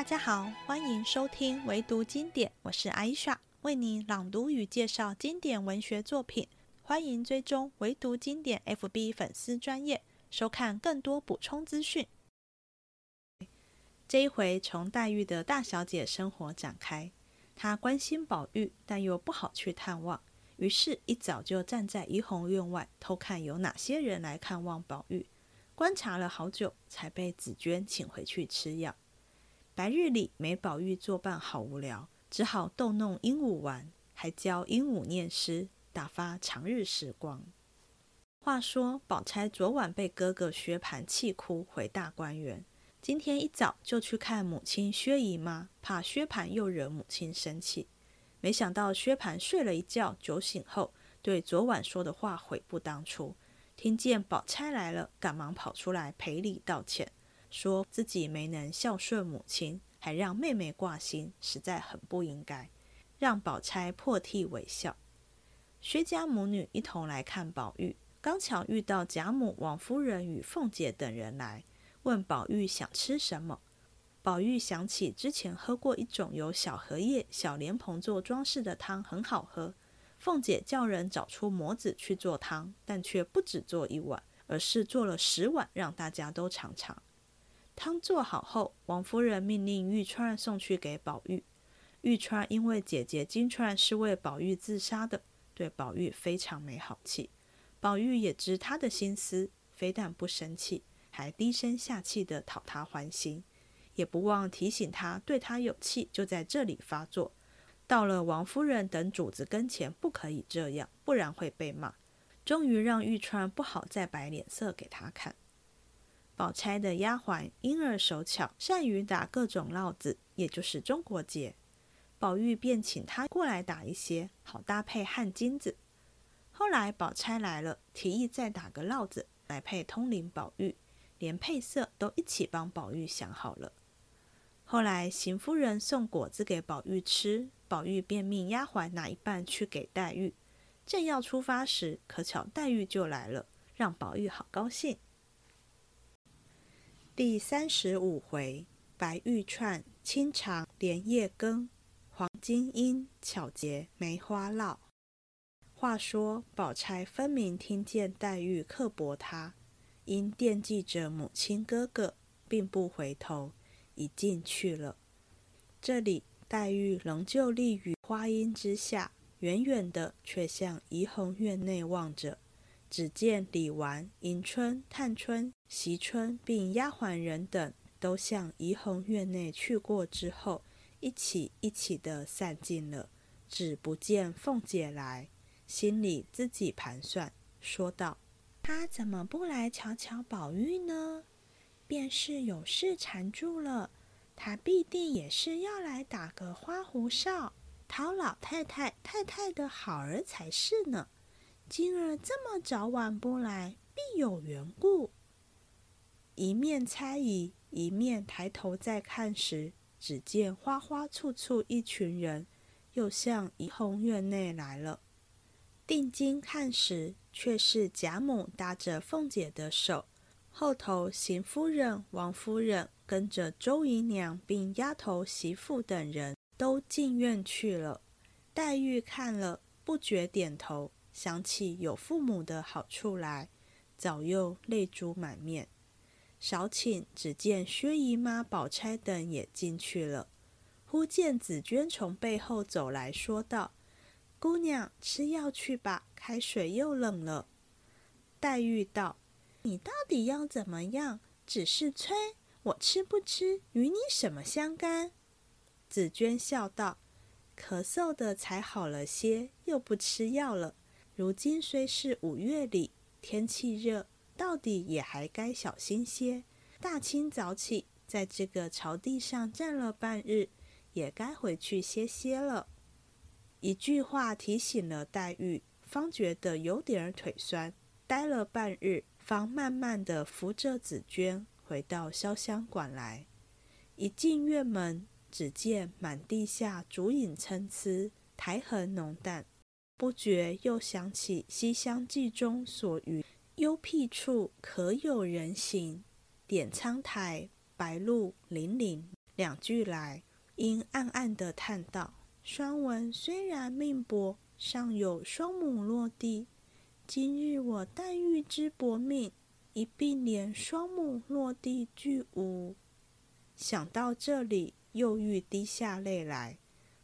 大家好，欢迎收听唯读经典，我是艾莎，为你朗读与介绍经典文学作品。欢迎追踪唯读经典 FB 粉丝专业，收看更多补充资讯。这一回从黛玉的大小姐生活展开，她关心宝玉，但又不好去探望，于是，一早就站在怡红院外偷看有哪些人来看望宝玉。观察了好久，才被紫娟请回去吃药。白日里没宝玉作伴，好无聊，只好逗弄鹦鹉玩，还教鹦鹉念诗，打发长日时光。话说，宝钗昨晚被哥哥薛蟠气哭，回大观园。今天一早就去看母亲薛姨妈，怕薛蟠又惹母亲生气。没想到薛蟠睡了一觉，酒醒后对昨晚说的话悔不当初。听见宝钗来了，赶忙跑出来赔礼道歉，说自己没能孝顺母亲，还让妹妹挂心，实在很不应该，让宝钗破涕为笑。薛家母女一同来看宝玉，刚巧遇到贾母、王夫人与凤姐等人来，问宝玉想吃什么。宝玉想起之前喝过一种由小荷叶、小莲蓬做装饰的汤，很好喝。凤姐叫人找出模子去做汤，但却不止做一碗，而是做了十碗，让大家都尝尝。汤做好后，王夫人命令玉钏送去给宝玉。玉钏因为姐姐金钏是为宝玉自杀的，对宝玉非常没好气。宝玉也知她的心思，非但不生气，还低声下气的讨她欢心，也不忘提醒她，对她有气就在这里发作。到了王夫人等主子跟前，不可以这样，不然会被骂。终于让玉钏不好再摆脸色给他看。宝钗的丫鬟莺儿手巧，善于打各种烙子，也就是中国结。宝玉便请她过来打一些，好搭配汗巾子。后来宝钗来了，提议再打个烙子来配通灵宝玉，连配色都一起帮宝玉想好了。后来邢夫人送果子给宝玉吃。宝玉便命丫鬟拿一半去给黛玉，正要出发时，可巧黛玉就来了，让宝玉好高兴。第三十五回，白玉串清肠莲叶羹，黄金缨巧结梅花烙。话说宝钗分明听见黛玉刻薄她，因惦记着母亲哥哥，并不回头，已进去了。这里。黛玉仍旧立于花荫之下，远远的却向怡红院内望着。只见李纨、迎春、探春、席春，并丫鬟人等，都向怡红院内去过之后，一起一起的散尽了，只不见凤姐来。心里自己盘算，说道：“她怎么不来瞧瞧宝玉呢？便是有事缠住了。”他必定也是要来打个花胡哨，讨老太太太太的好儿才是呢。今儿这么早晚不来，必有缘故。一面猜疑，一面抬头再看时，只见花花簇簇一群人，又向怡红院内来了。定睛看时，却是贾母搭着凤姐的手，后头邢夫人、王夫人。跟着周姨娘并丫头媳妇等人都进院去了。黛玉看了，不觉点头，想起有父母的好处来，早又泪珠满面。少顷，只见薛姨妈、宝钗等也进去了。忽见紫娟从背后走来说道：“姑娘，吃药去吧，开水又冷了。”黛玉道：“你到底要怎么样？只是催。”我吃不吃与你什么相干？紫娟笑道：“咳嗽的才好了些，又不吃药了。如今虽是五月里，天气热，到底也还该小心些。大清早起，在这个朝地上站了半日，也该回去歇歇了。”一句话提醒了黛玉，方觉得有点腿酸，呆了半日，方慢慢的扶着紫娟。回到潇湘馆来，一进院门，只见满地下烛影参差，苔痕浓淡，不觉又想起《西厢记》中所云：“幽僻处可有人行，点苍苔，白露淋淋，两句来，因暗暗的叹道：“双文虽然命薄，尚有双母落地。今日我黛玉之薄命，一并连双母落地俱无。”想到这里，又欲滴下泪来。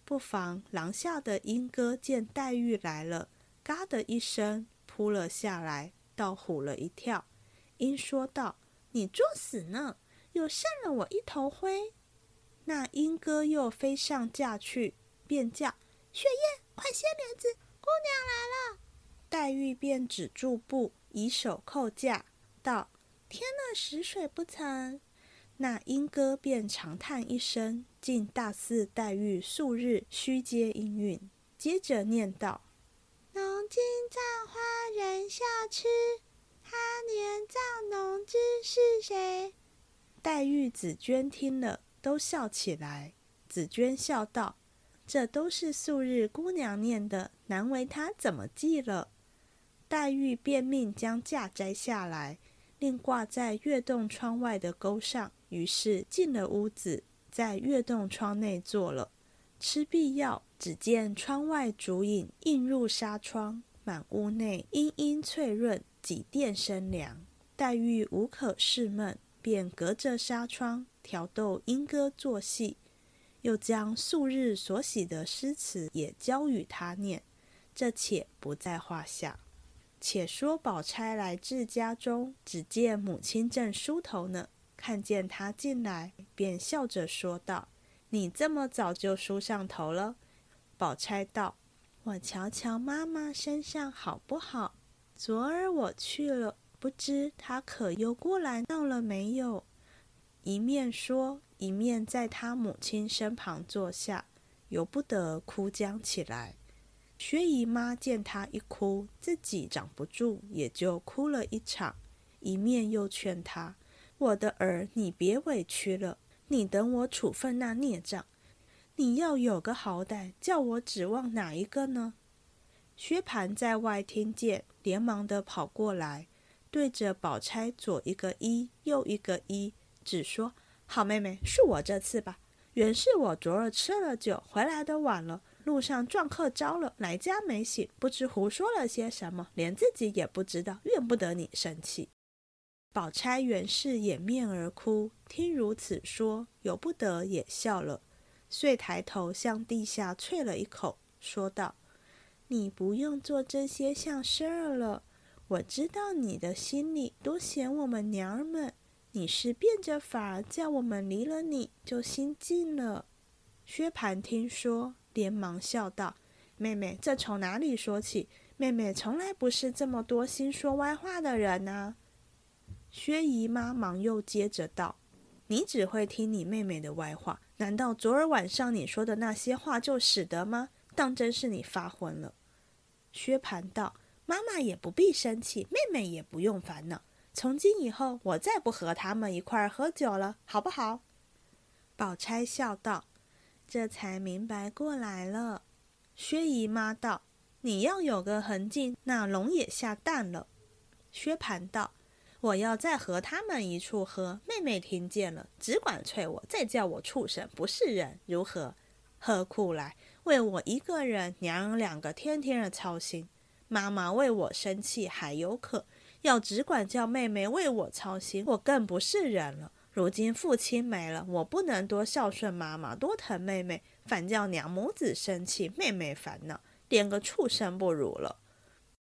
不妨廊下的莺哥见黛玉来了，嘎的一声扑了下来，倒唬了一跳。鹰说道：“你作死呢，又扇了我一头灰。”那鹰哥又飞上架去，便叫：“雪雁，快掀帘子，姑娘来了。”黛玉便止住步，以手扣架，道：“添了屎水不成？”那莺哥便长叹一声，竟大似黛玉数日虚接音韵，接着念道：“浓金葬花人笑痴，他年葬侬知是谁？”黛玉、紫娟听了，都笑起来。紫娟笑道：“这都是素日姑娘念的，难为她怎么记了？”黛玉便命将架摘下来，另挂在月洞窗外的钩上。于是进了屋子，在月洞窗内坐了，吃必药。只见窗外烛影映入纱窗，满屋内阴阴翠润，几殿生凉。黛玉无可释闷，便隔着纱窗调逗莺歌作戏，又将素日所喜的诗词也教与他念。这且不在话下。且说宝钗来至家中，只见母亲正梳头呢。看见他进来，便笑着说道：“你这么早就梳上头了？”宝钗道：“我瞧瞧妈妈身上好不好？昨儿我去了，不知她可又过来闹了没有？”一面说，一面在她母亲身旁坐下，由不得哭将起来。薛姨妈见她一哭，自己长不住，也就哭了一场，一面又劝她。我的儿，你别委屈了。你等我处分那孽障，你要有个好歹，叫我指望哪一个呢？薛蟠在外听见，连忙的跑过来，对着宝钗左一个一，右一个一，只说：“好妹妹，恕我这次吧。原是我昨儿吃了酒，回来的晚了，路上撞客招了，来家没醒，不知胡说了些什么，连自己也不知道，怨不得你生气。”宝钗原是掩面而哭，听如此说，由不得也笑了，遂抬头向地下啐了一口，说道：“你不用做这些像事儿了。我知道你的心里多嫌我们娘儿们，你是变着法儿叫我们离了你就心静了。”薛蟠听说，连忙笑道：“妹妹，这从哪里说起？妹妹从来不是这么多心说歪话的人呢。”薛姨妈忙又接着道：“你只会听你妹妹的歪话，难道昨儿晚上你说的那些话就使得吗？当真是你发昏了。”薛蟠道：“妈妈也不必生气，妹妹也不用烦恼。从今以后，我再不和他们一块儿喝酒了，好不好？”宝钗笑道：“这才明白过来了。”薛姨妈道：“你要有个痕迹，那龙也下蛋了。”薛蟠道。我要再和他们一处喝，妹妹听见了，只管催我，再叫我畜生，不是人，如何？何苦来为我一个人，娘两个天天的操心？妈妈为我生气还有可，要只管叫妹妹为我操心，我更不是人了。如今父亲没了，我不能多孝顺妈妈，多疼妹妹，反叫娘母子生气，妹妹烦恼，连个畜生不如了。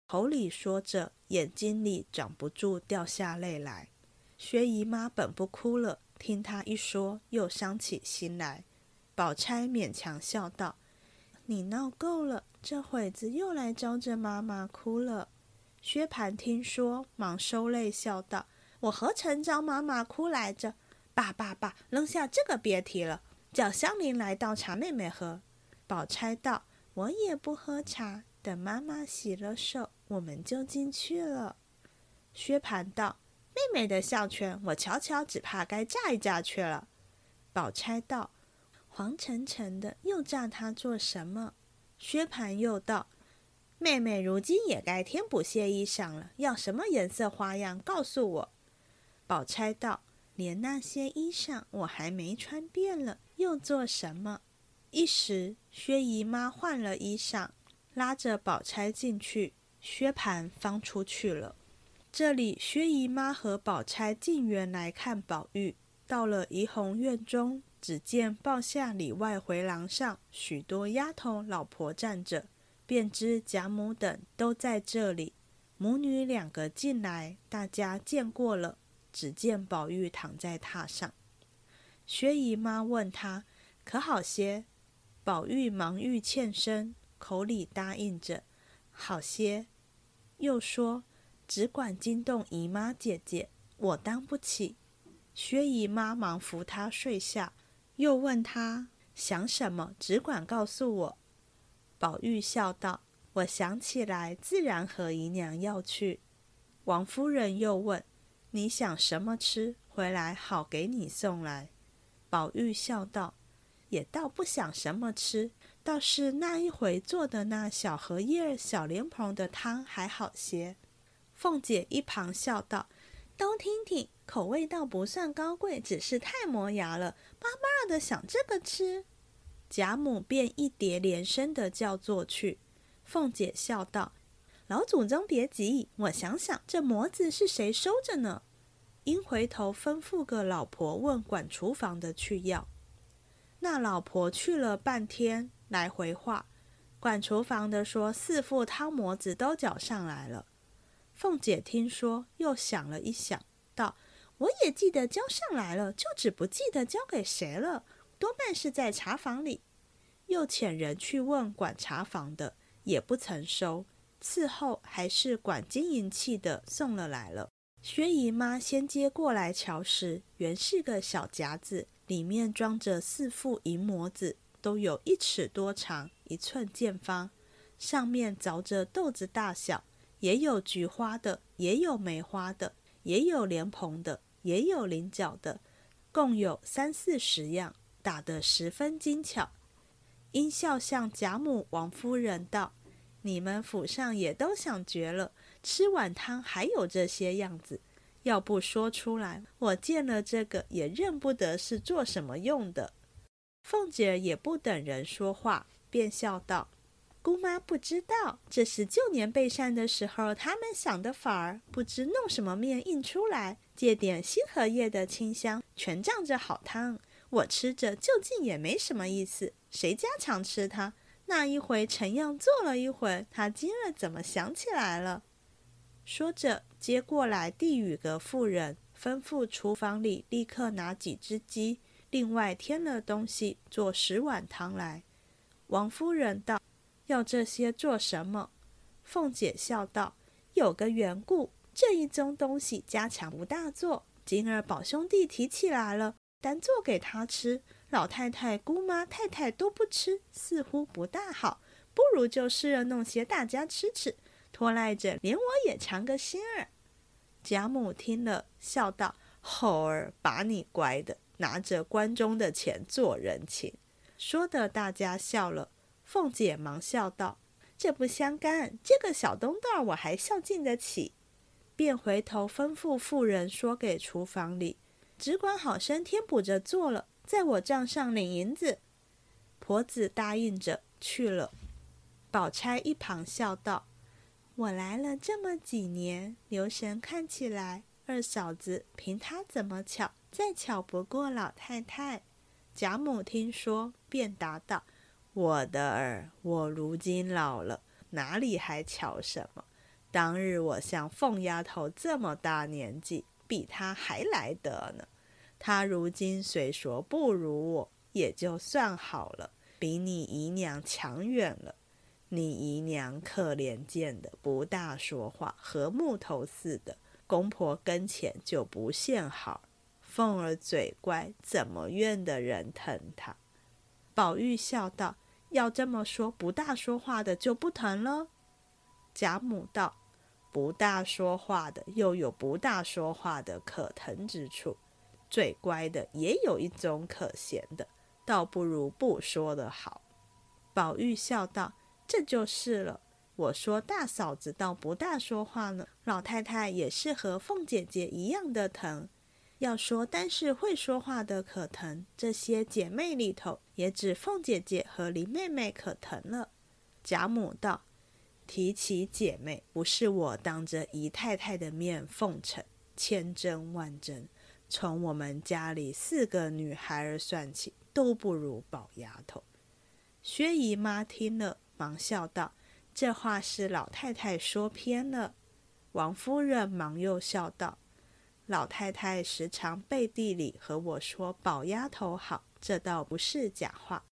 口里说着，眼睛里长不住掉下泪来。薛姨妈本不哭了，听她一说，又伤起心来。宝钗勉强笑道：“你闹够了，这会子又来招着妈妈哭了。”薛蟠听说，忙收泪笑道：“我何曾招妈妈哭来着？爸爸爸，扔下这个别提了，叫香菱来倒茶妹妹喝。”宝钗道：“我也不喝茶。”等妈妈洗了手，我们就进去了。薛蟠道：“妹妹的孝圈，我瞧瞧，只怕该嫁一嫁去了。”宝钗道：“黄澄澄的，又炸它做什么？”薛蟠又道：“妹妹如今也该添补些衣裳了，要什么颜色花样，告诉我。”宝钗道：“连那些衣裳我还没穿遍了，又做什么？一时，薛姨妈换了衣裳，拉着宝钗进去，薛蟠方出去了。这里，薛姨妈和宝钗进园来看宝玉。到了怡红院中，只见抱下里外回廊上许多丫头老婆站着，便知贾母等都在这里。母女两个进来，大家见过了，只见宝玉躺在榻上。薛姨妈问他可好些？宝玉忙欲欠身，口里答应着好些，又说只管惊动姨妈姐姐，我当不起。薛姨妈忙扶她睡下，又问她想什么，只管告诉我。宝玉笑道：“我想起来，自然和姨娘要去。”王夫人又问：“你想什么吃？回来好给你送来。”宝玉笑道。也倒不想什么吃，倒是那一回做的那小荷叶、小莲蓬的汤还好些。凤姐一旁笑道：“都听听，口味倒不算高贵，只是太磨牙了，巴巴的想这个吃。”贾母便一叠连声的叫做去。凤姐笑道：“老祖宗别急，我想想，这模子是谁收着呢？”因回头吩咐个老婆问管厨房的去要。那老婆去了半天，来回话，管厨房的说四副汤模子都缴上来了。凤姐听说，又想了一想，道：“我也记得交上来了，就只不记得交给谁了，多半是在茶房里。”又遣人去问管茶房的，也不曾收。伺候还是管金银器的送了来了。薛姨妈先接过来瞧时，原是个小夹子。里面装着四副银模子，都有一尺多长，一寸见方，上面凿着豆子大小，也有菊花的，也有梅花的，也有莲蓬的，也有菱角的，共有三四十样，打得十分精巧。因笑向贾母、王夫人道：“你们府上也都想绝了，吃碗汤还有这些样子。”要不说出来，我见了这个也认不得是做什么用的。凤姐也不等人说话，便笑道：“姑妈不知道，这是旧年备膳的时候，他们想的法儿，不知弄什么面印出来，借点新荷叶的清香，全仗着好汤。我吃着究竟也没什么意思，谁家常吃它？那一回陈样做了一回，他今儿怎么想起来了？”说着，接过来递与个妇人，吩咐厨房里立刻拿几只鸡，另外添了东西，做十碗汤来。王夫人道：“要这些做什么？”凤姐笑道：“有个缘故，这一宗东西家常不大做，今儿宝兄弟提起来了，单做给他吃。老太太、姑妈、太太都不吃，似乎不大好，不如就试着弄些大家吃吃。”拖赖着，连我也尝个鲜儿。贾母听了，笑道：“猴儿，把你乖的，拿着关中的钱做人情。”说的大家笑了。凤姐忙笑道：“这不相干，这个小东道我还孝敬得起。”便回头吩咐妇人说给厨房里，只管好生添补着做了，在我账上领银子。婆子答应着去了。宝钗一旁笑道。我来了这么几年，留神看起来，二嫂子凭她怎么巧，再巧不过老太太。贾母听说，便答道：“我的儿，我如今老了，哪里还巧什么？当日我像凤丫头这么大年纪，比她还来得呢。她如今虽说不如我，也就算好了，比你姨娘强远了。”你姨娘可怜见的，不大说话，和木头似的。公婆跟前就不现好。凤儿嘴乖，怎么怨的人疼她？宝玉笑道：“要这么说，不大说话的就不疼了。”贾母道：“不大说话的，又有不大说话的可疼之处；嘴乖的，也有一种可嫌的，倒不如不说的好。”宝玉笑道。这就是了。我说大嫂子倒不大说话呢，老太太也是和凤姐姐一样的疼。要说但是会说话的可疼，这些姐妹里头，也只凤姐姐和林妹妹可疼了。贾母道：“提起姐妹，不是我当着姨太太的面奉承，千真万真。从我们家里四个女孩儿算起，都不如宝丫头。”薛姨妈听了，忙笑道：“这话是老太太说偏了。”王夫人忙又笑道。老太太时常背地里和我说：“宝丫头好，这倒不是假话。”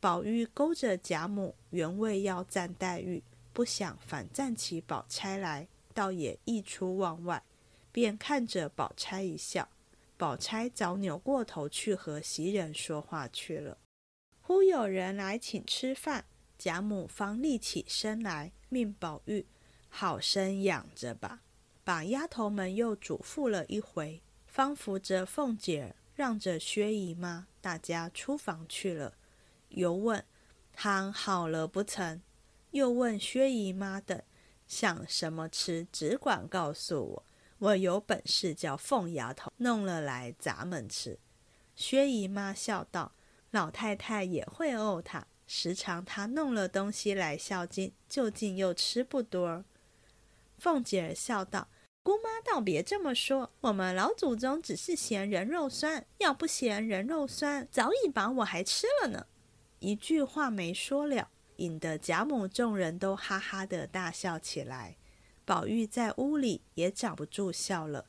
宝玉勾着贾母，原为要赞黛玉，不想反赞起宝钗来，倒也溢出望外，便看着宝钗一笑。宝钗早扭过头去和袭人说话去了。忽有人来请吃饭，贾母方立起身来，命宝玉好生养着吧。把丫头们又嘱咐了一回，方扶着凤姐儿，让着薛姨妈，大家出房去了。又问汤好了不曾？又问薛姨妈等想什么吃，只管告诉我，我有本事叫凤丫头弄了来咱们吃。薛姨妈笑道：“老太太也会怄她，时常她弄了东西来孝敬，究竟又吃不多。”凤姐儿笑道。姑妈倒别这么说，我们老祖宗只是嫌人肉酸，要不嫌人肉酸，早已把我还吃了呢。一句话没说了，引得贾母众人都哈哈的大笑起来。宝玉在屋里也找不住笑了。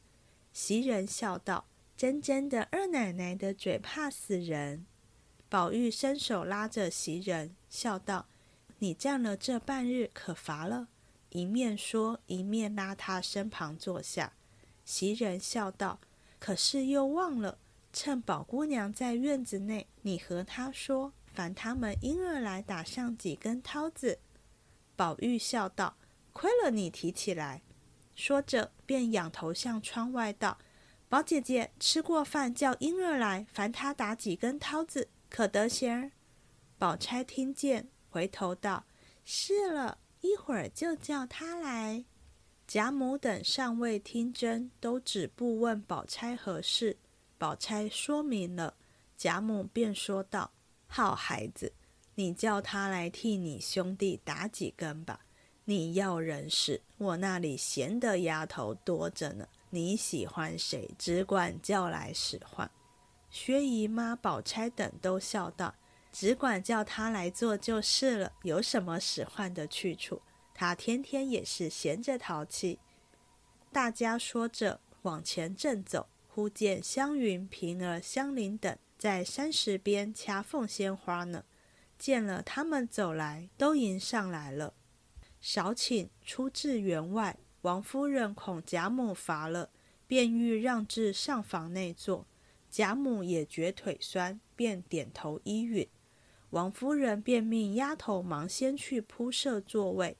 袭人笑道：“真真的二奶奶的嘴怕死人。”宝玉伸手拉着袭人，笑道：“你站了这半日，可乏了？”一面说，一面拉他身旁坐下。袭人笑道：“可是又忘了，趁宝姑娘在院子内，你和她说，烦他们婴儿来打上几根绦子。”宝玉笑道：“亏了你提起来。”说着，便仰头向窗外道：“宝姐姐吃过饭，叫婴儿来，烦他打几根绦子，可得闲？”宝钗听见，回头道：“是了。”一会儿就叫他来。贾母等尚未听真，都止步问宝钗何事。宝钗说明了，贾母便说道：“好孩子，你叫他来替你兄弟打几根吧。你要人使，我那里闲的丫头多着呢。你喜欢谁，只管叫来使唤。”薛姨妈、宝钗等都笑道。只管叫他来做就是了，有什么使唤的去处？他天天也是闲着淘气。大家说着往前正走，忽见湘云、平儿、香菱等在山石边掐凤仙花呢。见了他们走来，都迎上来了。少顷出至园外，王夫人恐贾母乏了，便欲让至上房内坐。贾母也觉腿酸，便点头依允。王夫人便命丫头忙先去铺设座位。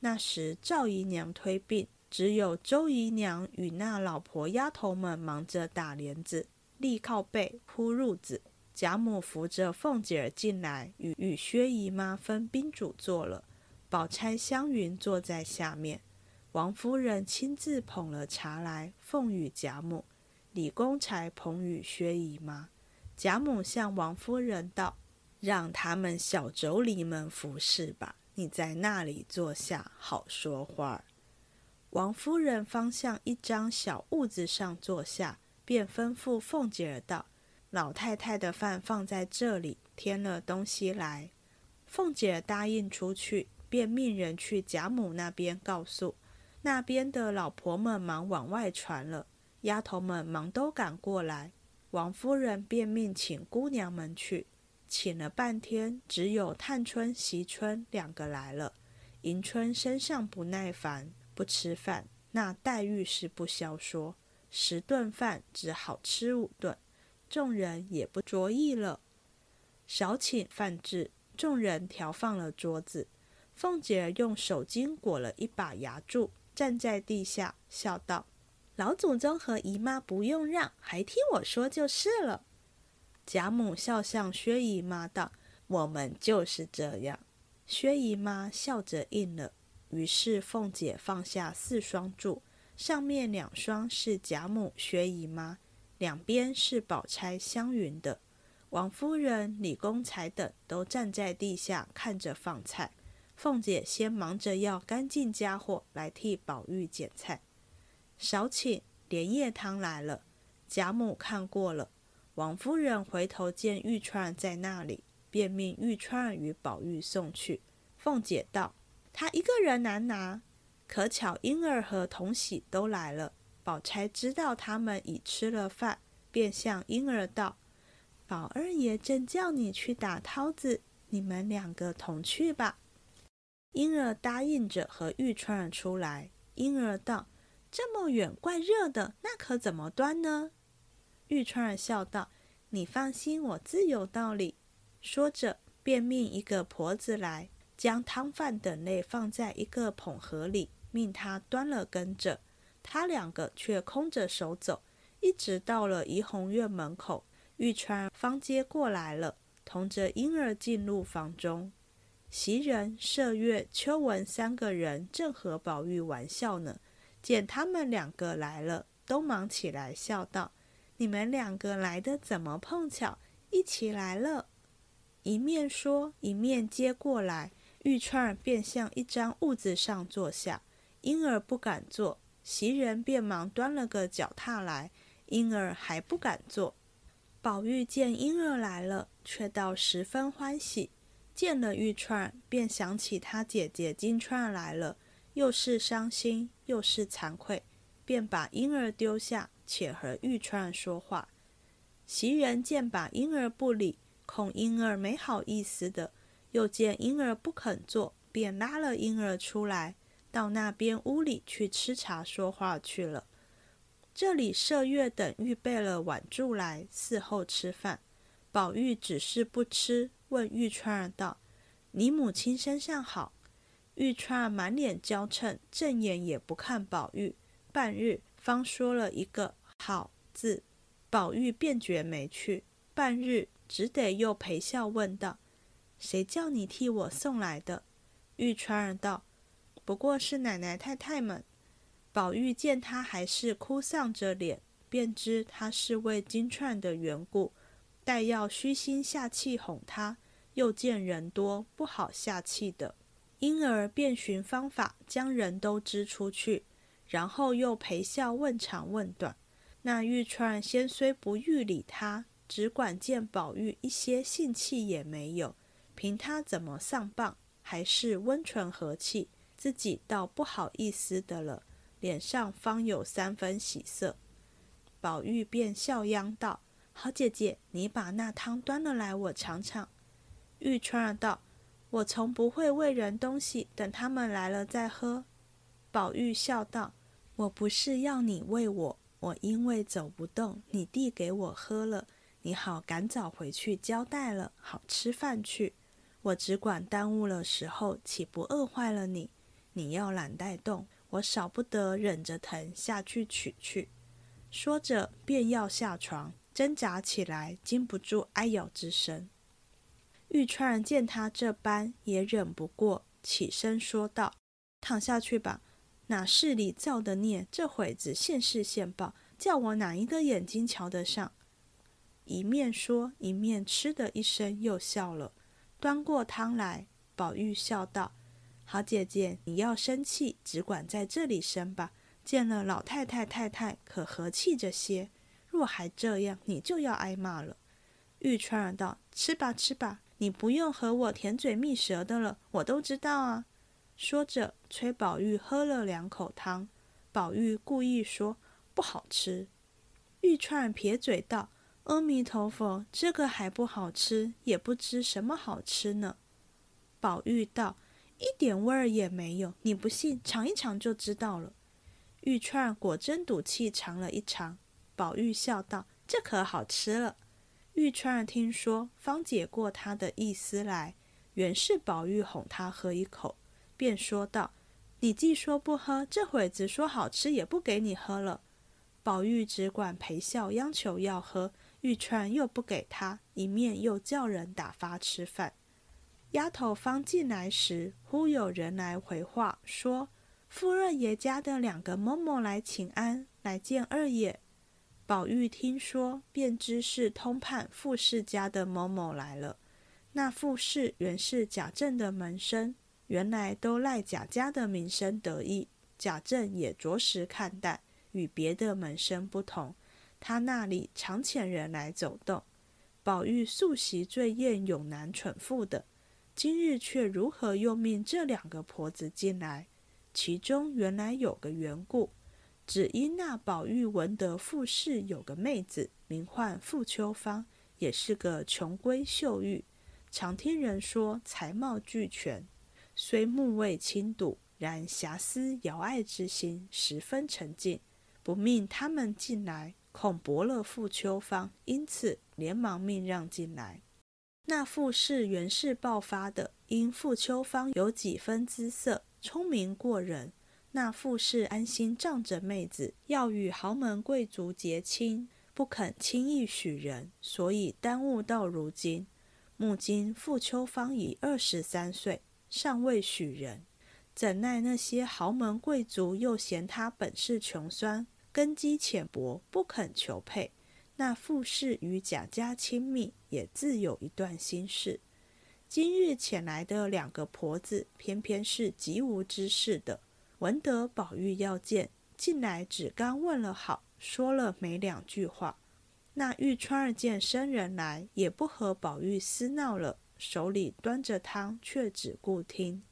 那时赵姨娘推病，只有周姨娘与那老婆丫头们忙着打帘子、立靠背、铺褥子。贾母扶着凤姐儿进来，与与薛姨妈分宾主坐了。宝钗、湘云坐在下面。王夫人亲自捧了茶来，奉与贾母。李公才捧与薛姨妈。贾母向王夫人道。让他们小妯娌们服侍吧，你在那里坐下，好说话。王夫人方向一张小屋子上坐下，便吩咐凤姐儿道：“老太太的饭放在这里，添了东西来。”凤姐儿答应出去，便命人去贾母那边告诉。那边的老婆们忙往外传了，丫头们忙都赶过来。王夫人便命请姑娘们去。请了半天，只有探春、惜春两个来了。迎春身上不耐烦，不吃饭。那黛玉是不消说，十顿饭只好吃五顿。众人也不着意了。少请饭至，众人调放了桌子。凤姐儿用手巾裹了一把牙柱，站在地下，笑道：“老祖宗和姨妈不用让，还听我说就是了。”贾母笑向薛姨妈道：“我们就是这样。”薛姨妈笑着应了。于是凤姐放下四双柱，上面两双是贾母、薛姨妈，两边是宝钗、湘云的。王夫人、李公才等都站在地下看着放菜。凤姐先忙着要干净家伙来替宝玉捡菜。少请，莲叶汤来了。贾母看过了，王夫人回头见玉钏在那里，便命玉钏与宝玉送去。凤姐道：“她一个人难拿。”可巧婴儿和童喜都来了。宝钗知道他们已吃了饭，便向婴儿道。宝二爷正叫你去打涛子，你们两个同去吧。婴儿答应着和玉钏出来。婴儿道：“这么远，怪热的，那可怎么端呢？”玉钏笑道：“你放心，我自有道理。”说着，便命一个婆子来，将汤饭等类放在一个捧盒里，命他端了跟着。他两个却空着手走，一直到了怡红院门口。玉钏方接过来了，同着婴儿进入房中。袭人、麝月、秋纹三个人正和宝玉玩笑呢，见他们两个来了，都忙起来笑道：“你们两个来的怎么碰巧一起来了？”一面说，一面接过来。玉串便向一张褥子上坐下，婴儿不敢坐，袭人便忙端了个脚踏来，婴儿还不敢坐。宝玉见婴儿来了，却倒十分欢喜。见了玉串，便想起他姐姐金钏来了，又是伤心又是惭愧，便把婴儿丢下，且和玉钏说话。袭人见把婴儿不理，恐婴儿没好意思的，又见婴儿不肯坐，便拉了婴儿出来，到那边屋里去吃茶说话去了。这里麝月等预备了碗箸来伺候吃饭，宝玉只是不吃，问玉钏儿道：“你母亲身上好？”玉钏儿满脸娇嗔，正眼也不看宝玉，半日方说了一个“好”字，宝玉便觉没趣，半日只得又陪笑问道：“谁叫你替我送来的？”玉钏儿道：“不过是奶奶太太们。”宝玉见他还是哭丧着脸，便知他是为金钏的缘故，待要虚心下气哄他，又见人多不好下气的，因而便寻方法将人都支出去，然后又陪笑问长问短。那玉钏先虽不欲理他，只管见宝玉一些性气也没有，凭他怎么丧棒，还是温纯和气，自己倒不好意思的了。脸上方有三分喜色，宝玉便笑央道：“好姐姐，你把那汤端了来，我尝尝。”玉钏儿道：“我从不会喂人东西，等他们来了再喝。”宝玉笑道：“我不是要你喂我，我因为走不动，你递给我喝了，你好赶早回去交代了，好吃饭去。我只管耽误了时候，岂不饿坏了你？你要懒带动。”我少不得忍着疼下去取去，说着便要下床，挣扎起来，禁不住哀咬之声。玉川见他这般，也忍不过，起身说道：“躺下去吧，哪是你造的孽？这会子现世现报，叫我哪一个眼睛瞧得上？”一面说，一面嗤的一声，又笑了，端过汤来。宝玉笑道。好姐姐，你要生气，只管在这里生吧。见了老太太、太太，可和气着些。若还这样，你就要挨骂了。玉钏儿道：“吃吧，吃吧，你不用和我甜嘴蜜舌的了，我都知道啊。”说着，催宝玉喝了两口汤。宝玉故意说不好吃。玉串撇嘴道：“阿弥陀佛，这个还不好吃，也不知什么好吃呢。”宝玉道。一点味儿也没有，你不信，尝一尝就知道了。玉串果真赌气尝了一尝，宝玉笑道：“这可好吃了。”玉串听说，方解过他的意思来，原是宝玉哄他喝一口，便说道：“你既说不喝，这会子说好吃也不给你喝了。”宝玉只管陪笑央求要喝，玉钏又不给他，一面又叫人打发吃饭。丫头方进来时，忽有人来回话说：“富二爷家的两个嬷嬷来请安，来见二爷。”宝玉听说，便知是通判傅氏家的某某来了。那傅氏原是贾政的门生，原来都赖贾家的名声得意，贾政也着实看待，与别的门生不同。他那里常遣人来走动。宝玉素习最厌勇男蠢妇的，今日却如何又命这两个婆子进来？其中原来有个缘故。只因那宝玉闻得傅氏有个妹子，名唤傅秋芳，也是个穷闺秀玉，常听人说才貌俱全，虽目未亲睹，然遐思遥爱之心十分沉静，不命他们进来，恐驳了傅秋芳，因此连忙命让进来。那傅氏原是爆发的，因傅秋芳有几分姿色，聪明过人。那傅氏安心仗着妹子要与豪门贵族结亲，不肯轻易许人，所以耽误到如今。目今傅秋芳已二十三岁，尚未许人，怎奈那些豪门贵族又嫌他本事穷酸，根基浅薄，不肯求配。那傅氏与贾家亲密，也自有一段心事。今日遣来的两个婆子，偏偏是极无知识的。闻得宝玉要见，进来只刚问了好，说了没两句话。那玉川儿见生人来，也不和宝玉私闹了，手里端着汤，却只顾听。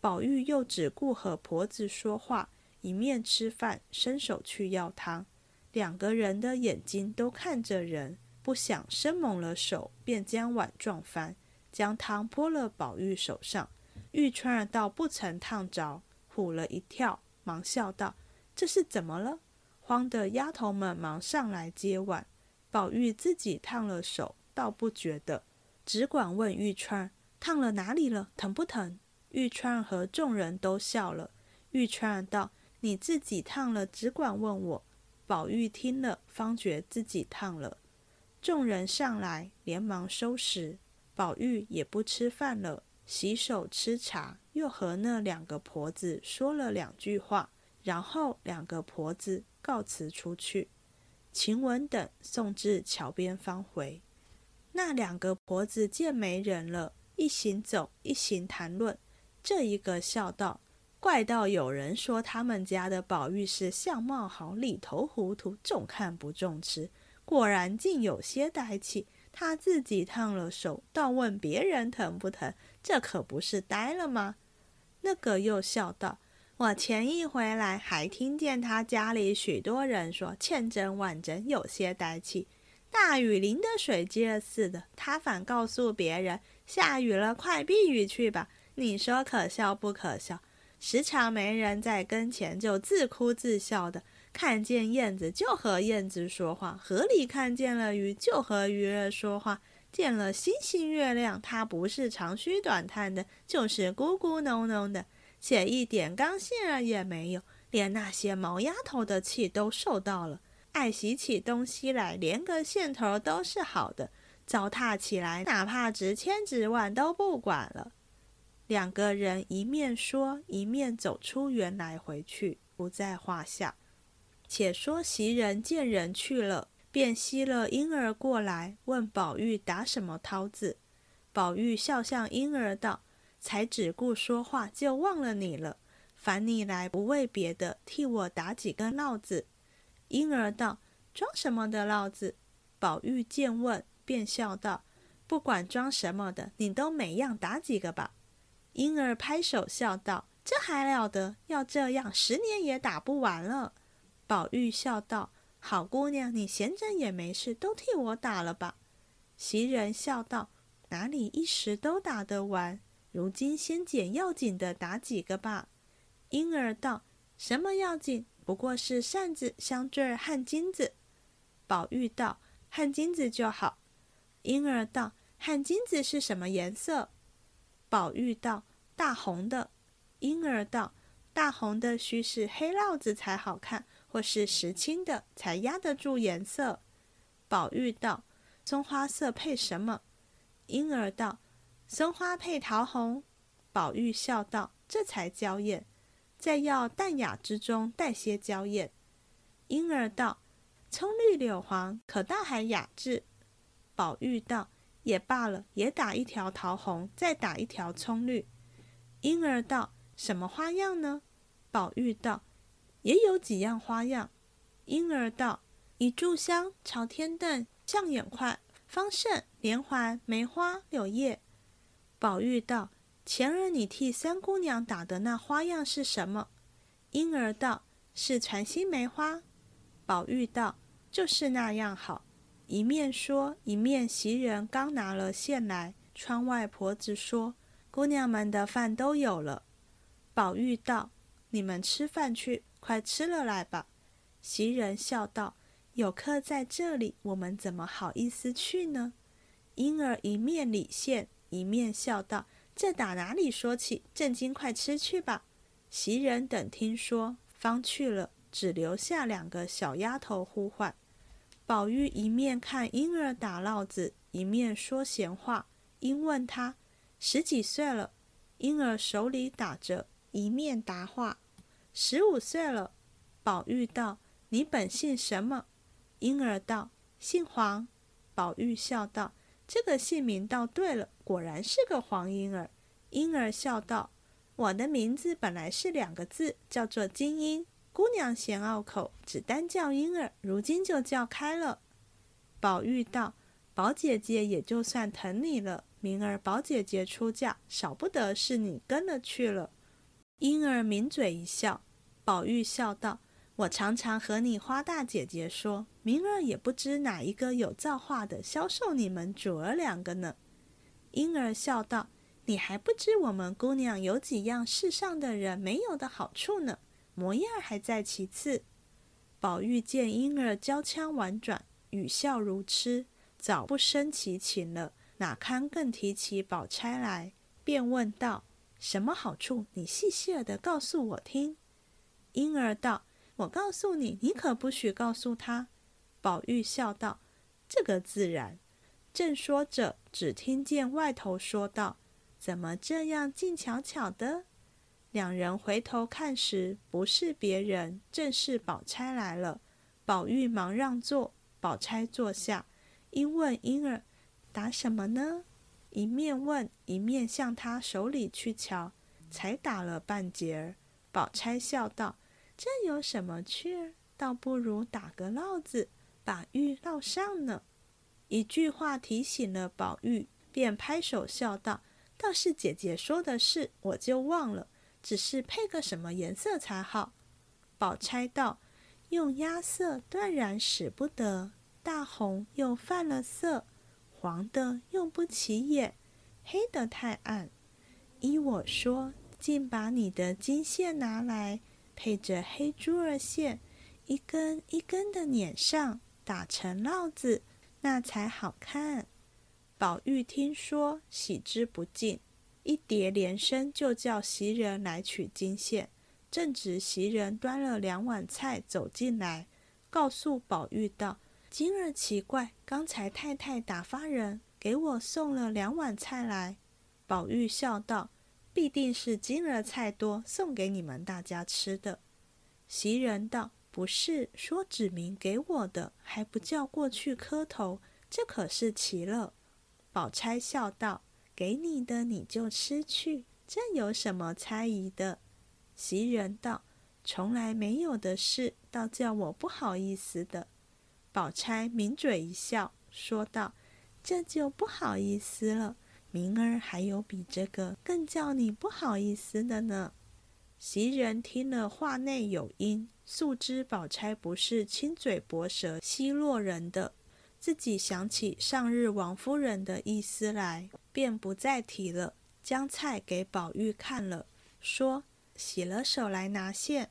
宝玉又只顾和婆子说话，一面吃饭，伸手去要汤。两个人的眼睛都看着人，不想生猛了手，便将碗撞翻，将汤泼了宝玉手上。玉钏儿倒不曾烫着。唬了一跳，忙笑道：“这是怎么了？”慌得丫头们忙上来接碗。宝玉自己烫了手，倒不觉得，只管问玉钏：“烫了哪里了？疼不疼？”玉钏和众人都笑了。玉钏道：“你自己烫了，只管问我。”宝玉听了，方觉自己烫了。众人上来，连忙收拾。宝玉也不吃饭了。洗手吃茶，又和那两个婆子说了两句话，然后两个婆子告辞出去。晴雯等送至桥边方回。那两个婆子见没人了，一行走，一行谈论。这一个笑道：“怪道有人说他们家的宝玉是相貌好，里头糊涂，重看不重吃。果然竟有些呆气。他自己烫了手，倒问别人疼不疼。”这可不是呆了吗？那个又笑道：“我前一回来，还听见他家里许多人说千真万真，有些呆气。大雨淋得水儿似的，他反告诉别人下雨了，快避雨去吧。你说可笑不可笑？时常没人在跟前，就自哭自笑的。看见燕子就和燕子说话，河里看见了鱼就和鱼儿说话。”见了星星月亮，他不是长吁短叹的，就是咕咕哝哝的，且一点刚性儿也没有，连那些毛丫头的气都受到了，爱洗起东西来，连个线头都是好的，糟蹋起来，哪怕值千值万都不管了。两个人一面说，一面走出园来回去，不在话下。且说袭人见人去了。便吸了婴儿过来，问宝玉打什么涛子。宝玉笑向婴儿道：“才只顾说话，就忘了你了。烦你来，不为别的，替我打几根烙子。”婴儿道：“装什么的烙子？”宝玉见问，便笑道：“不管装什么的，你都每样打几个吧。”婴儿拍手笑道：“这还了得！要这样，十年也打不完了。”宝玉笑道。好姑娘，你闲着也没事，都替我打了吧。袭人笑道：“哪里一时都打得完？如今先捡要紧的打几个吧。”婴儿道：“什么要紧？不过是扇子、香坠、汗金子。”宝玉道：“汗金子就好。”婴儿道：“汗金子是什么颜色？”宝玉道：“大红的。”婴儿道：“大红的须是黑料子才好看。”或是石青的才压得住颜色。宝玉道：“松花色配什么？”婴儿道：“松花配桃红。”宝玉笑道：“这才娇艳。再要淡雅之中带些娇艳。”婴儿道：“葱绿柳黄，可倒还雅致。宝玉道：“也罢了，也打一条桃红，再打一条葱绿。”婴儿道：“什么花样呢？”宝玉道：“也有几样花样。”婴儿道：“一炷香、朝天凳、象眼块、方胜、连环、梅花、柳叶。”宝玉道：“前儿你替三姑娘打的那花样是什么？”婴儿道：“是传心梅花。”宝玉道：“就是那样好。”一面说，一面袭人刚拿了线来。窗外婆子说：“姑娘们的饭都有了。”宝玉道：“你们吃饭去，快吃了来吧。”袭人笑道：“有客在这里，我们怎么好意思去呢？”婴儿一面理线，一面笑道：“这打哪里说起？正经快吃去吧。”袭人等听说，方去了。只留下两个小丫头呼唤。宝玉一面看婴儿打闹子，一面说闲话。因问他十几岁了，婴儿手里打着，一面答话：“十五岁了。”宝玉道：“你本姓什么？”婴儿道：“姓黄。”宝玉笑道：“这个姓名倒对了，果然是个黄婴儿。”婴儿笑道：“我的名字本来是两个字，叫做金英。”姑娘嫌拗口，只单叫婴儿，如今就叫开了。宝玉道：“宝姐姐也就算疼你了，明儿宝姐姐出嫁，少不得是你跟了去了。”婴儿抿嘴一笑。宝玉笑道：“我常常和你花大姐姐说，明儿也不知哪一个有造化的销售你们主儿两个呢。”婴儿笑道：“你还不知我们姑娘有几样世上的人没有的好处呢。”模样还在其次。宝玉见婴儿娇腔婉转，语笑如痴，早不生其情了，哪堪更提起宝钗来？便问道：“什么好处？你细细的告诉我听。”婴儿道：“我告诉你，你可不许告诉他。”宝玉笑道：“这个自然。”正说着，只听见外头说道：“怎么这样静悄悄的？”两人回头看时，不是别人，正是宝钗来了。宝玉忙让座，宝钗坐下，因问婴儿打什么呢？一面问，一面向他手里去瞧，才打了半截儿。宝钗笑道：“这有什么趣儿？倒不如打个烙子，把玉烙上呢。”一句话提醒了宝玉，便拍手笑道：“倒是姐姐说的是，我就忘了。”只是配个什么颜色才好？宝钗道：“用压色断然使不得，大红又犯了色，黄的用不起眼，黑的太暗。依我说，竟把你的金线拿来，配着黑珠儿线，一根一根的捻上，打成烙子，那才好看。”宝玉听说，喜之不尽。一叠连声就叫袭人来取金线，正值袭人端了两碗菜走进来，告诉宝玉道：“今儿奇怪，刚才太太打发人给我送了两碗菜来。”宝玉笑道：“必定是今儿菜多，送给你们大家吃的。”袭人道：“不是，说指明给我的，还不叫过去磕头，这可是奇了。”宝钗笑道。给你的你就吃去，这有什么猜疑的？袭人道：“从来没有的事，倒叫我不好意思的。”宝钗抿嘴一笑，说道：“这就不好意思了。明儿还有比这个更叫你不好意思的呢。”袭人听了，话内有音，素知宝钗不是亲嘴薄舌奚落人的。自己想起上日王夫人的意思来，便不再提了。将菜给宝玉看了，说：“洗了手来拿线。”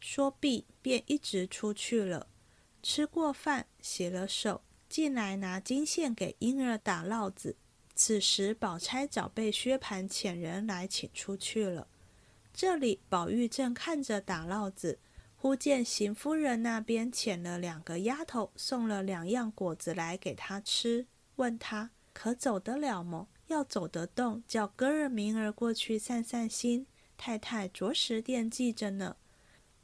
说毕，便一直出去了。吃过饭，洗了手，进来拿金线给婴儿打烙子。此时，宝钗早被薛蟠遣人来请出去了。这里，宝玉正看着打烙子。忽见邢夫人那边遣了两个丫头，送了两样果子来给他吃，问他可走得了么？要走得动，叫哥儿明儿过去散散心。太太着实惦记着呢。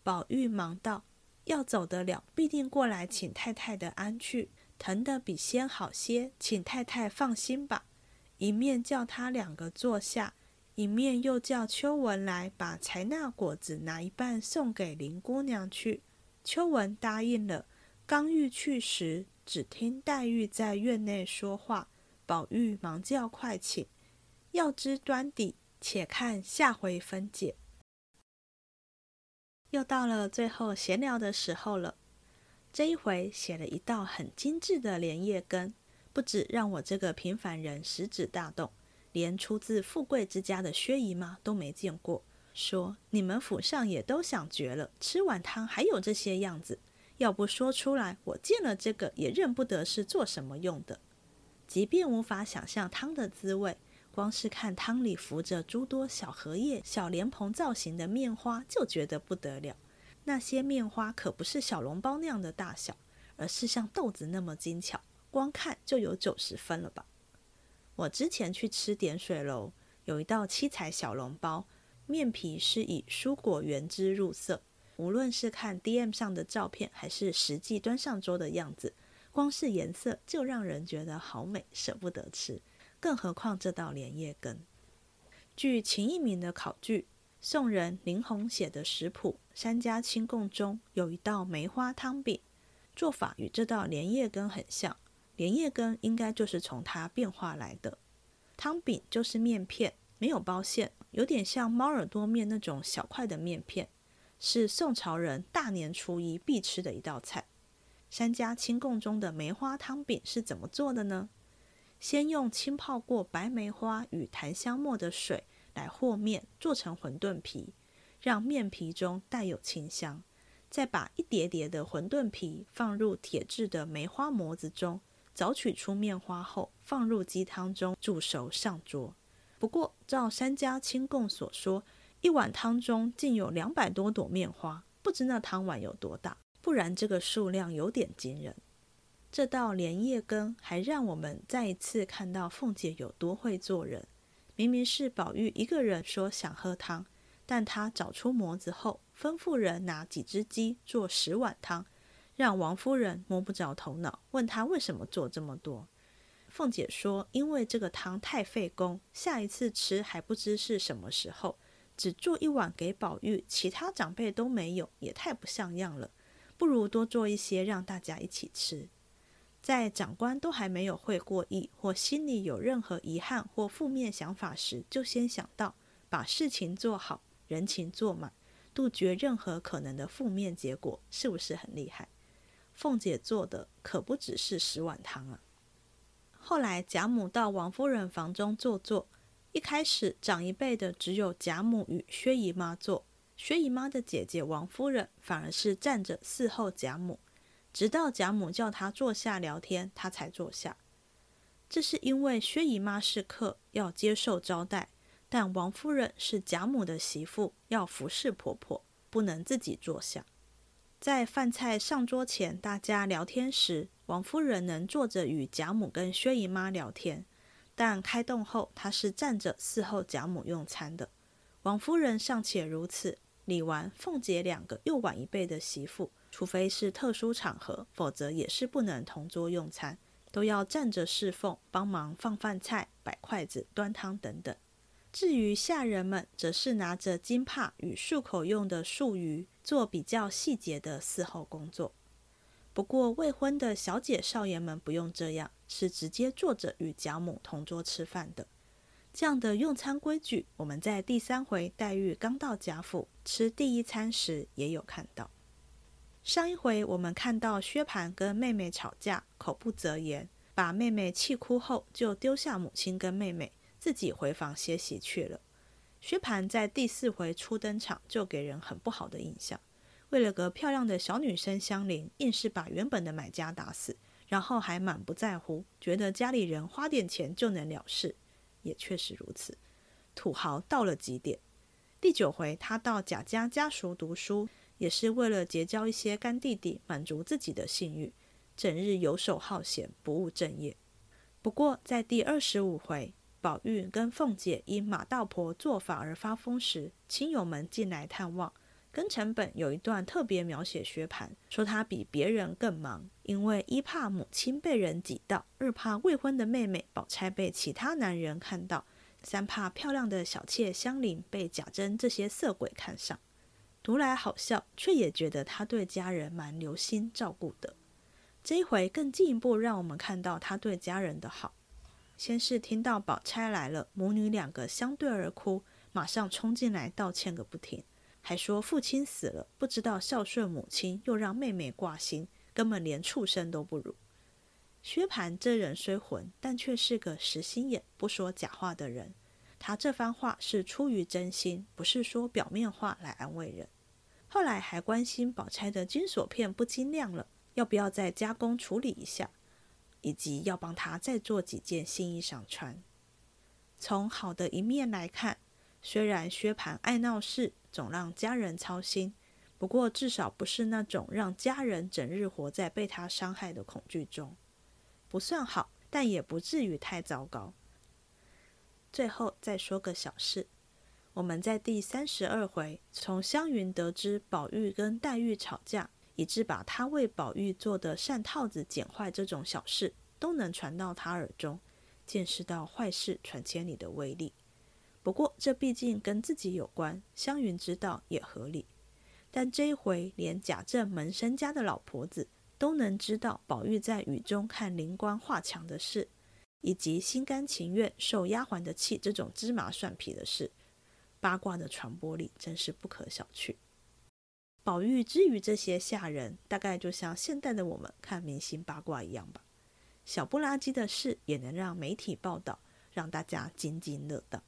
宝玉忙道：“要走得了，必定过来请太太的安去。疼得比先好些，请太太放心吧。一面叫他两个坐下，一面又叫秋文来把采纳果子拿一半送给林姑娘去。秋文答应了。刚欲去时，只听黛玉在院内说话，宝玉忙叫快请。要知端底，且看下回分解。又到了最后闲聊的时候了。这一回写了一道很精致的莲叶羹，不止让我这个平凡人食指大动，连出自富贵之家的薛姨妈都没见过。说你们府上也都想绝了，吃碗汤还有这些样子，要不说出来，我见了这个也认不得是做什么用的。即便无法想象汤的滋味，光是看汤里浮着诸多小荷叶、小莲蓬造型的面花，就觉得不得了。那些面花可不是小笼包那样的大小，而是像豆子那么精巧，光看就有九十分了吧。我之前去吃点水楼，有一道七彩小笼包，面皮是以蔬果原汁入色，无论是看 DM 上的照片，还是实际端上桌的样子，光是颜色就让人觉得好美，舍不得吃。更何况这道莲叶羹，据秦一鸣的考据。宋人林洪写的食谱《三家清供》中有一道梅花汤饼，做法与这道莲叶羹很像。莲叶羹应该就是从它变化来的。汤饼就是面片，没有包馅，有点像猫耳朵面那种小块的面片，是宋朝人大年初一必吃的一道菜。《三家清供》中的梅花汤饼是怎么做的呢？先用浸泡过白梅花与檀香末的水。来和面做成馄饨皮，让面皮中带有清香，再把一叠叠的馄饨皮放入铁制的梅花模子中，早取出面花后，放入鸡汤中煮熟上桌。不过，照三家清供所说，一碗汤中竟有两百多朵面花，不知那汤碗有多大，不然这个数量有点惊人。这道莲叶羹还让我们再一次看到凤姐有多会做人。明明是宝玉一个人说想喝汤，但他找出模子后，吩咐人拿几只鸡做十碗汤，让王夫人摸不着头脑，问他为什么做这么多。凤姐说：“因为这个汤太费工，下一次吃还不知是什么时候，只做一碗给宝玉，其他长辈都没有，也太不像样了。不如多做一些，让大家一起吃。”在长官都还没有会过意，或心里有任何遗憾或负面想法时，就先想到把事情做好，人情做满，杜绝任何可能的负面结果，是不是很厉害？凤姐做的可不只是十碗汤啊！后来贾母到王夫人房中坐坐，一开始长一辈的只有贾母与薛姨妈坐，薛姨妈的姐姐王夫人反而是站着伺候贾母。直到贾母叫她坐下聊天，她才坐下。这是因为薛姨妈是客，要接受招待；但王夫人是贾母的媳妇，要服侍婆婆，不能自己坐下。在饭菜上桌前，大家聊天时，王夫人能坐着与贾母跟薛姨妈聊天；但开动后，她是站着伺候贾母用餐的。王夫人尚且如此，李纨、凤姐两个又晚一辈的媳妇。除非是特殊场合，否则也是不能同桌用餐，都要站着侍奉，帮忙放饭菜、摆筷子、端汤等等。至于下人们，则是拿着金帕与漱口用的漱盂，做比较细节的伺候工作。不过未婚的小姐少爷们不用这样，是直接坐着与贾母同桌吃饭的。这样的用餐规矩，我们在第三回黛玉刚到贾府吃第一餐时也有看到。上一回我们看到薛蟠跟妹妹吵架，口不择言，把妹妹气哭后，就丢下母亲跟妹妹，自己回房歇息去了。薛蟠在第四回初登场就给人很不好的印象，为了个漂亮的小女生相邻，硬是把原本的买家打死，然后还满不在乎，觉得家里人花点钱就能了事，也确实如此，土豪到了极点。第九回他到贾家家塾读书。也是为了结交一些干弟弟，满足自己的性欲，整日游手好闲，不务正业。不过，在第二十五回，宝玉跟凤姐因马道婆做法而发疯时，亲友们进来探望，庚辰本有一段特别描写薛蟠，说他比别人更忙，因为一怕母亲被人挤到，二怕未婚的妹妹宝钗被其他男人看到，三怕漂亮的小妾香菱被贾珍这些色鬼看上。读来好笑，却也觉得他对家人蛮留心照顾的。这一回更进一步让我们看到他对家人的好。先是听到宝钗来了，母女两个相对而哭，马上冲进来道歉个不停。还说父亲死了，不知道孝顺母亲，又让妹妹挂心，根本连畜生都不如。薛蟠这人虽混，但却是个实心眼、不说假话的人。他这番话是出于真心，不是说表面话来安慰人。后来还关心宝钗的金锁片不精亮了，要不要再加工处理一下，以及要帮他再做几件新衣裳穿。从好的一面来看，虽然薛蟠爱闹事。总让家人操心，不过至少不是那种让家人整日活在被他伤害的恐惧中，不算好，但也不至于太糟糕。最后再说个小事，我们在第三十二回从湘云得知宝玉跟黛玉吵架，以致把他为宝玉做的扇套子剪坏这种小事都能传到他耳中，见识到坏事传千里的威力。不过，这毕竟跟自己有关，湘云知道也合理。但这一回，连贾政门生家的老婆子都能知道宝玉在雨中看灵官画墙的事，以及心甘情愿受丫鬟的气这种芝麻蒜皮的事，八卦的传播力真是不可小觑。宝玉之于这些下人，大概就像现代的我们看明星八卦一样吧，小不拉几的事也能让媒体报道，让大家津津乐道。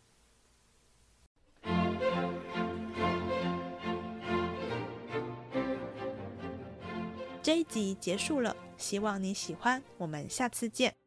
这一集结束了，希望你喜欢，我们下次见。